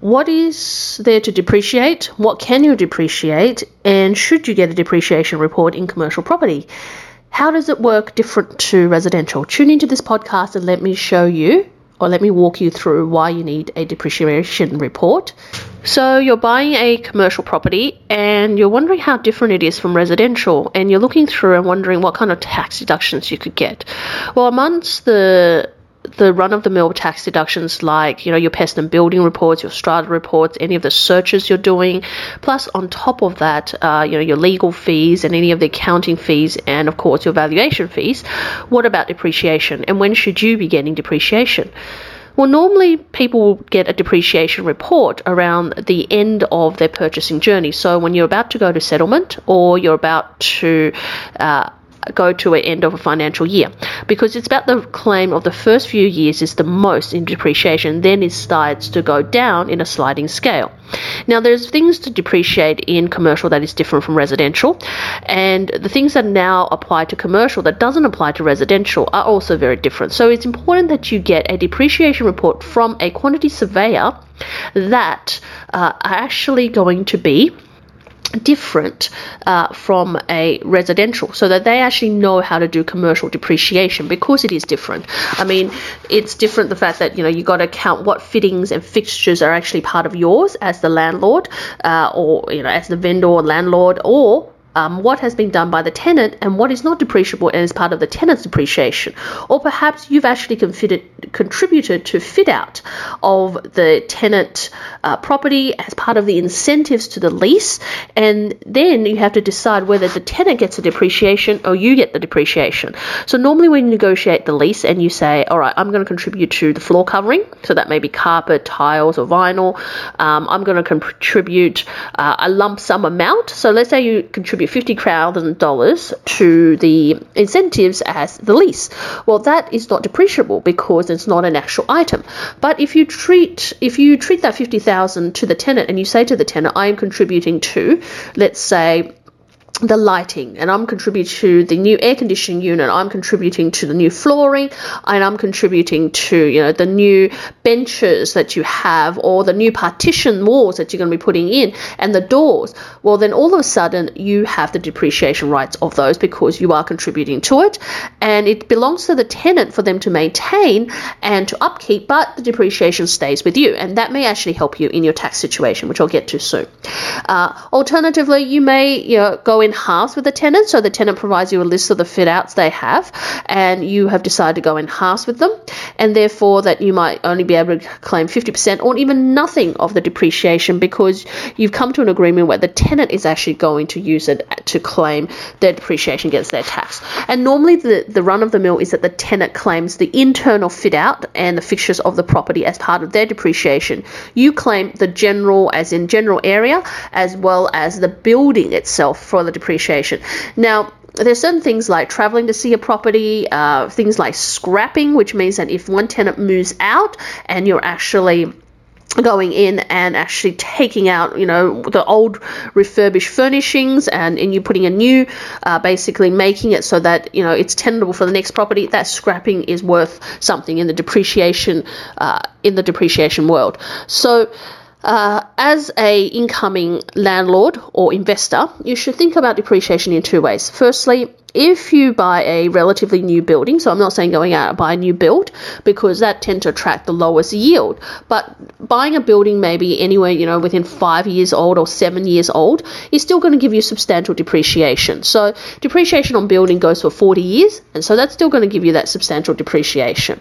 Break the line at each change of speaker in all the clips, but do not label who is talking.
what is there to depreciate? What can you depreciate? And should you get a depreciation report in commercial property? How does it work different to residential? Tune into this podcast and let me show you or let me walk you through why you need a depreciation report. So, you're buying a commercial property and you're wondering how different it is from residential, and you're looking through and wondering what kind of tax deductions you could get. Well, amongst the the run of the mill tax deductions like you know your pest and building reports your strata reports any of the searches you're doing. Plus on top of that uh, you know your legal fees and any of the accounting fees and of course your valuation fees. What about depreciation? And when should you be getting depreciation? Well, normally people get a depreciation report around the end of their purchasing journey. So, when you're about to go to settlement or you're about to uh, go to an end of a financial year. Because it's about the claim of the first few years is the most in depreciation then it starts to go down in a sliding scale. Now there's things to depreciate in commercial that is different from residential and the things that now apply to commercial that doesn't apply to residential are also very different. So it's important that you get a depreciation report from a quantity surveyor that uh, are actually going to be different uh, from a residential so that they actually know how to do commercial depreciation because it is different. I mean it's different the fact that you know you got to count what fittings and fixtures are actually part of yours as the landlord uh, or you know as the vendor or landlord or um, what has been done by the tenant and what is not depreciable and is part of the tenant's depreciation. Or perhaps you've actually contributed to fit out of the tenant uh, property as part of the incentives to the lease, and then you have to decide whether the tenant gets a depreciation or you get the depreciation. So normally when you negotiate the lease and you say, all right, I'm going to contribute to the floor covering, so that may be carpet, tiles, or vinyl. Um, I'm going to contribute uh, a lump sum amount. So let's say you contribute contribute $50,000 to the incentives as the lease. Well, that is not depreciable because it's not an actual item. But if you treat if you treat that 50,000 to the tenant and you say to the tenant, I am contributing to, let's say, the lighting. And I'm contributing to the new air conditioning unit, I'm contributing to the new flooring, and I'm contributing to, you know, the new benches that you have or the new partition walls that you're going to be putting in and the doors. Well, then all of a sudden you have the depreciation rights of those because you are contributing to it. And it belongs to the tenant for them to maintain and to upkeep, but the depreciation stays with you. And that may actually help you in your tax situation, which I'll get to soon. Uh, alternatively, you may, you know, go in in halves with the tenant. So the tenant provides you a list of the fit outs they have, and you have decided to go in halves with them, and therefore that you might only be able to claim 50% or even nothing of the depreciation because you've come to an agreement where the tenant is actually going to use it to claim their depreciation against their tax. And normally the, the run of the mill is that the tenant claims the internal fit out and the fixtures of the property as part of their depreciation. You claim the general, as in general area, as well as the building itself for the depreciation. Now, there's certain things like traveling to see a property, uh, things like scrapping, which means that if one tenant moves out and you're actually going in and actually taking out you know the old refurbished furnishings and, and you putting a new uh, basically making it so that you know it's tenable for the next property that scrapping is worth something in the depreciation uh, in the depreciation world so uh, as a incoming landlord or investor, you should think about depreciation in two ways. Firstly, if you buy a relatively new building, so I'm not saying going out and buy a new build because that tend to attract the lowest yield, but buying a building maybe anywhere, you know, within five years old or seven years old is still going to give you substantial depreciation. So depreciation on building goes for 40 years, and so that's still going to give you that substantial depreciation.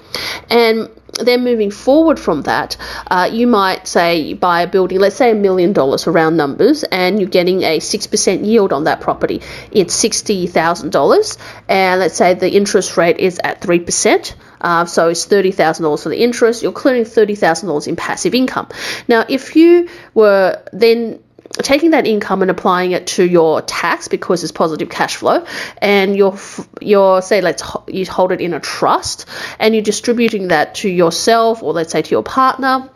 And then moving forward from that, uh, you might say you buy a building, let's say a million dollars for round numbers, and you're getting a 6% yield on that property. It's $60,000, and let's say the interest rate is at 3%. Uh, so it's $30,000 for the interest. You're clearing $30,000 in passive income. Now, if you were then taking that income and applying it to your tax because it's positive cash flow, and you're you're say let's you hold it in a trust, and you're distributing that to yourself or let's say to your partner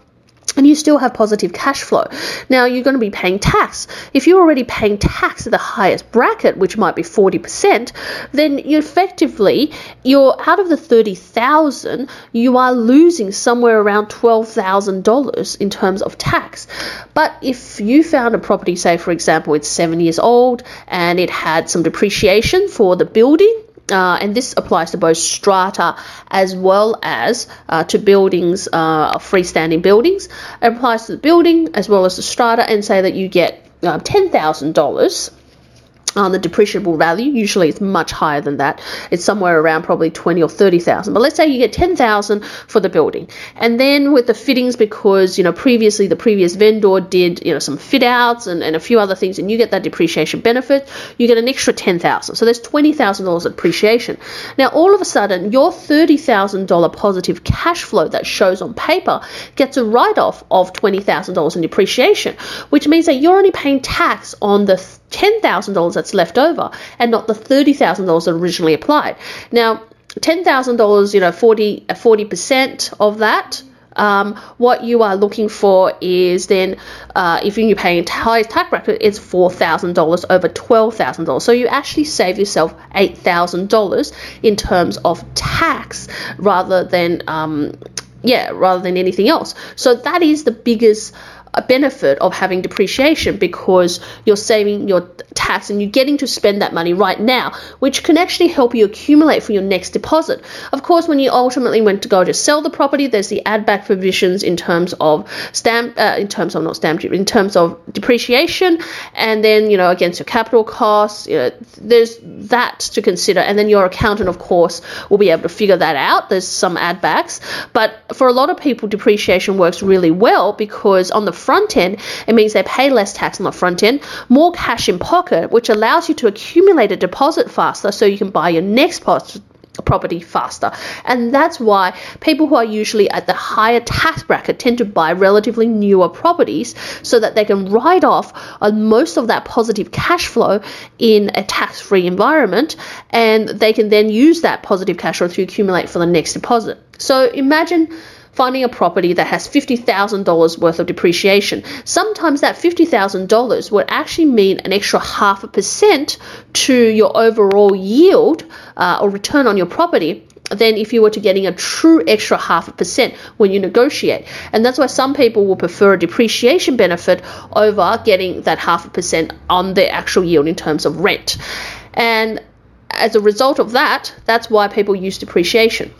and you still have positive cash flow. Now you're going to be paying tax. If you're already paying tax at the highest bracket, which might be 40%, then you effectively you're out of the 30,000, you are losing somewhere around $12,000 in terms of tax. But if you found a property say for example it's 7 years old and it had some depreciation for the building uh, and this applies to both strata as well as uh, to buildings, uh, freestanding buildings. It applies to the building as well as the strata, and say that you get uh, $10,000 um, the depreciable value usually it's much higher than that. It's somewhere around probably 20 or 30,000 but let's say you get 10,000 for the building. And then with the fittings because you know previously the previous vendor did you know some fit outs and, and a few other things and you get that depreciation benefit you get an extra 10,000 so there's $20,000 of depreciation now all of a sudden your $30,000 positive cash flow that shows on paper gets a write-off of $20,000 in depreciation which means that you're only paying tax on the $10,000 that's left over and not the $30,000 that originally applied. Now, $10,000, you know, 40, 40% of that um, what you are looking for is then uh, if you're paying highest tax bracket, it's four thousand dollars over twelve thousand dollars. So you actually save yourself eight thousand dollars in terms of tax rather than um, yeah rather than anything else. So that is the biggest a benefit of having depreciation because you're saving your tax and you're getting to spend that money right now, which can actually help you accumulate for your next deposit. Of course, when you ultimately went to go to sell the property, there's the add back provisions in terms of stamp, uh, in terms of not stamp duty, in terms of depreciation, and then you know against your capital costs. You know, there's that to consider, and then your accountant, of course, will be able to figure that out. There's some add backs, but for a lot of people, depreciation works really well because on the front end, it means they pay less tax on the front end, more cash in pocket, which allows you to accumulate a deposit faster so you can buy your next property faster. And that's why people who are usually at the higher tax bracket tend to buy relatively newer properties so that they can write off on most of that positive cash flow in a tax free environment and they can then use that positive cash flow to accumulate for the next deposit. So imagine finding a property that has $50,000 worth of depreciation. Sometimes that $50,000 would actually mean an extra half a percent to your overall yield uh, or return on your property than if you were to getting a true extra half a percent when you negotiate. And that's why some people will prefer a depreciation benefit over getting that half a percent on their actual yield in terms of rent. And as a result of that, that's why people use depreciation.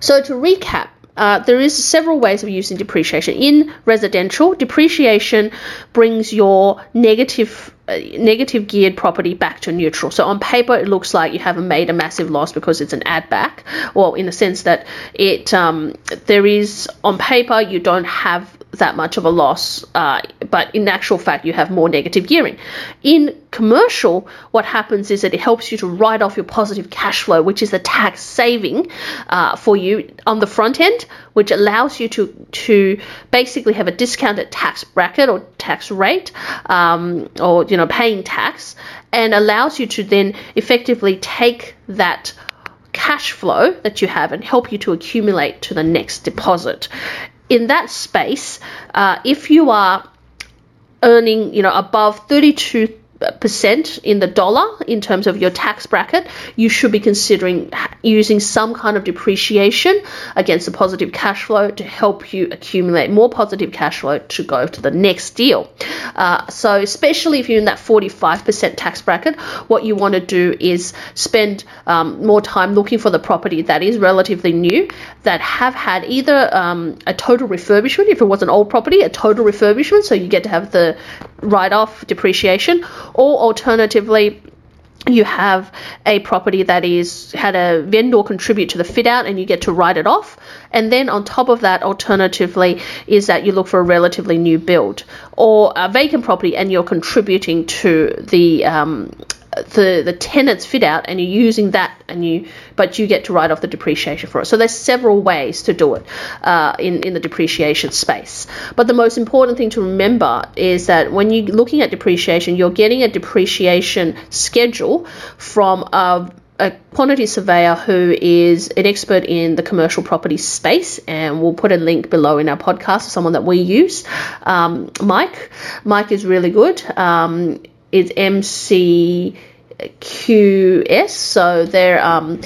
So to recap, uh, there is several ways of using depreciation. In residential, depreciation brings your negative uh, negative geared property back to neutral. So on paper, it looks like you haven't made a massive loss because it's an add back. Well, in the sense that it um, there is on paper you don't have that much of a loss, uh, but in actual fact, you have more negative gearing. In commercial, what happens is that it helps you to write off your positive cash flow, which is a tax saving uh, for you on the front end, which allows you to to basically have a discounted tax bracket or tax rate, um, or you know paying tax, and allows you to then effectively take that cash flow that you have and help you to accumulate to the next deposit in that space, uh, if you are earning, you know, above 32 percent in the dollar in terms of your tax bracket, you should be considering using some kind of depreciation against the positive cash flow to help you accumulate more positive cash flow to go to the next deal. Uh, so, especially if you're in that 45% tax bracket, what you want to do is spend um, more time looking for the property that is relatively new, that have had either um, a total refurbishment, if it was an old property, a total refurbishment, so you get to have the write off depreciation, or alternatively, you have a property that is had a vendor contribute to the fit out and you get to write it off. And then on top of that alternatively is that you look for a relatively new build or a vacant property and you're contributing to the um, the the tenant's fit out and you're using that and you but you get to write off the depreciation for it so there's several ways to do it uh, in in the depreciation space but the most important thing to remember is that when you're looking at depreciation you're getting a depreciation schedule from a a quantity surveyor who is an expert in the commercial property space, and we'll put a link below in our podcast. Someone that we use, um, Mike. Mike is really good. Um, it's MCQS, so they're um,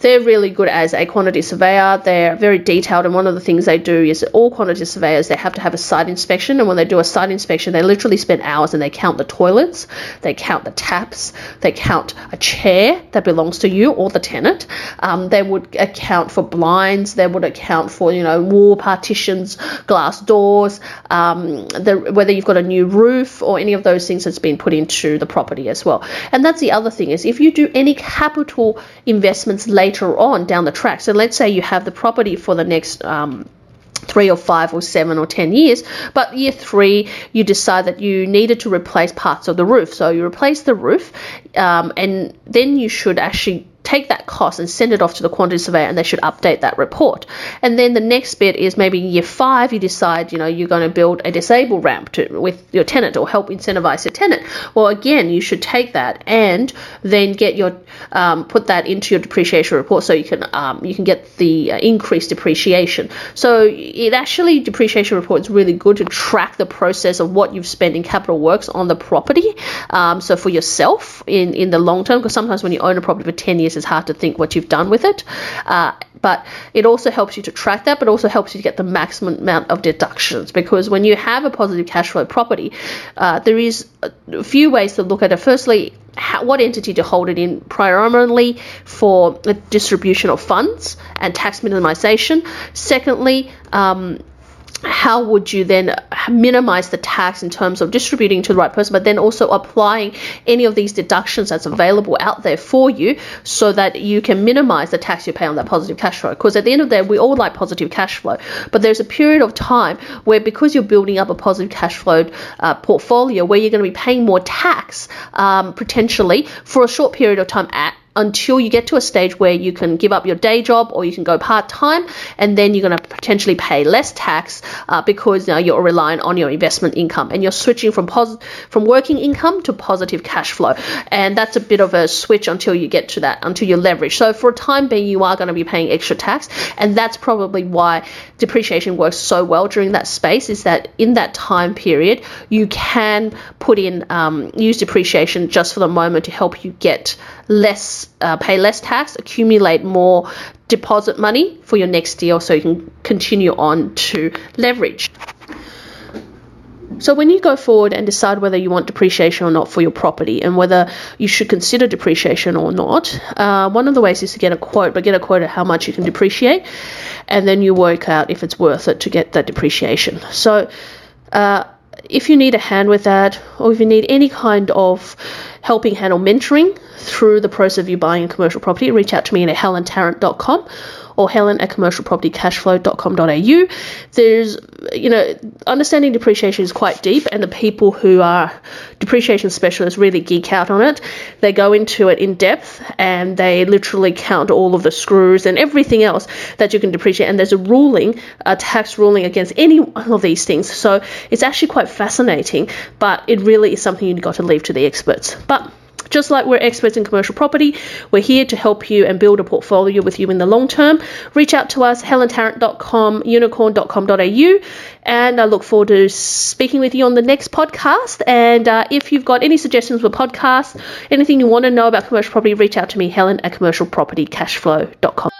they're really good as a quantity surveyor. They're very detailed, and one of the things they do is all quantity surveyors they have to have a site inspection, and when they do a site inspection, they literally spend hours and they count the toilets, they count the taps, they count a chair that belongs to you or the tenant. Um, they would account for blinds, they would account for you know wall partitions, glass doors, um, the, whether you've got a new roof or any of those things that's been put into the property as well. And that's the other thing is if you do any capital investments later later on down the track. So let's say you have the property for the next um, three or five or seven or ten years. But year three, you decide that you needed to replace parts of the roof. So you replace the roof, um, and then you should actually take that cost and send it off to the quantity surveyor and they should update that report. And then the next bit is maybe year five, you decide, you know, you're going to build a disabled ramp to, with your tenant or help incentivize your tenant. Well, again, you should take that and then get your, um, put that into your depreciation report so you can, um, you can get the uh, increased depreciation. So it actually, depreciation report is really good to track the process of what you've spent in capital works on the property. Um, so for yourself in, in the long term, because sometimes when you own a property for 10 years, it's hard to think what you've done with it. Uh, but it also helps you to track that, but also helps you to get the maximum amount of deductions because when you have a positive cash flow property, uh, there is a few ways to look at it. Firstly, how, what entity to hold it in, primarily for the distribution of funds and tax minimization. Secondly, um, how would you then minimize the tax in terms of distributing to the right person, but then also applying any of these deductions that's available out there for you so that you can minimize the tax you pay on that positive cash flow? Because at the end of the day, we all like positive cash flow, but there's a period of time where because you're building up a positive cash flow uh, portfolio where you're going to be paying more tax um, potentially for a short period of time at until you get to a stage where you can give up your day job or you can go part time, and then you're going to potentially pay less tax uh, because now you're relying on your investment income and you're switching from pos- from working income to positive cash flow, and that's a bit of a switch until you get to that until you leverage. So for a time being, you are going to be paying extra tax, and that's probably why depreciation works so well during that space. Is that in that time period you can put in um, use depreciation just for the moment to help you get less, uh, pay less tax, accumulate more deposit money for your next deal so you can continue on to leverage. So, when you go forward and decide whether you want depreciation or not for your property and whether you should consider depreciation or not, uh, one of the ways is to get a quote, but get a quote at how much you can depreciate, and then you work out if it's worth it to get that depreciation. So, uh, if you need a hand with that, or if you need any kind of helping hand or mentoring through the process of you buying a commercial property, reach out to me at helentarrant.com or helen at commercialpropertycashflow.com.au. There's, you know, understanding depreciation is quite deep, and the people who are depreciation specialists really geek out on it. They go into it in depth and they literally count all of the screws and everything else that you can depreciate. And there's a ruling, a tax ruling against any one of these things. So it's actually quite fascinating, but it really is something you've got to leave to the experts. But just like we're experts in commercial property, we're here to help you and build a portfolio with you in the long term. Reach out to us, helentarrant.com, unicorn.com.au, and I look forward to speaking with you on the next podcast. And uh, if you've got any suggestions for podcasts, anything you want to know about commercial property, reach out to me, helen at commercialpropertycashflow.com.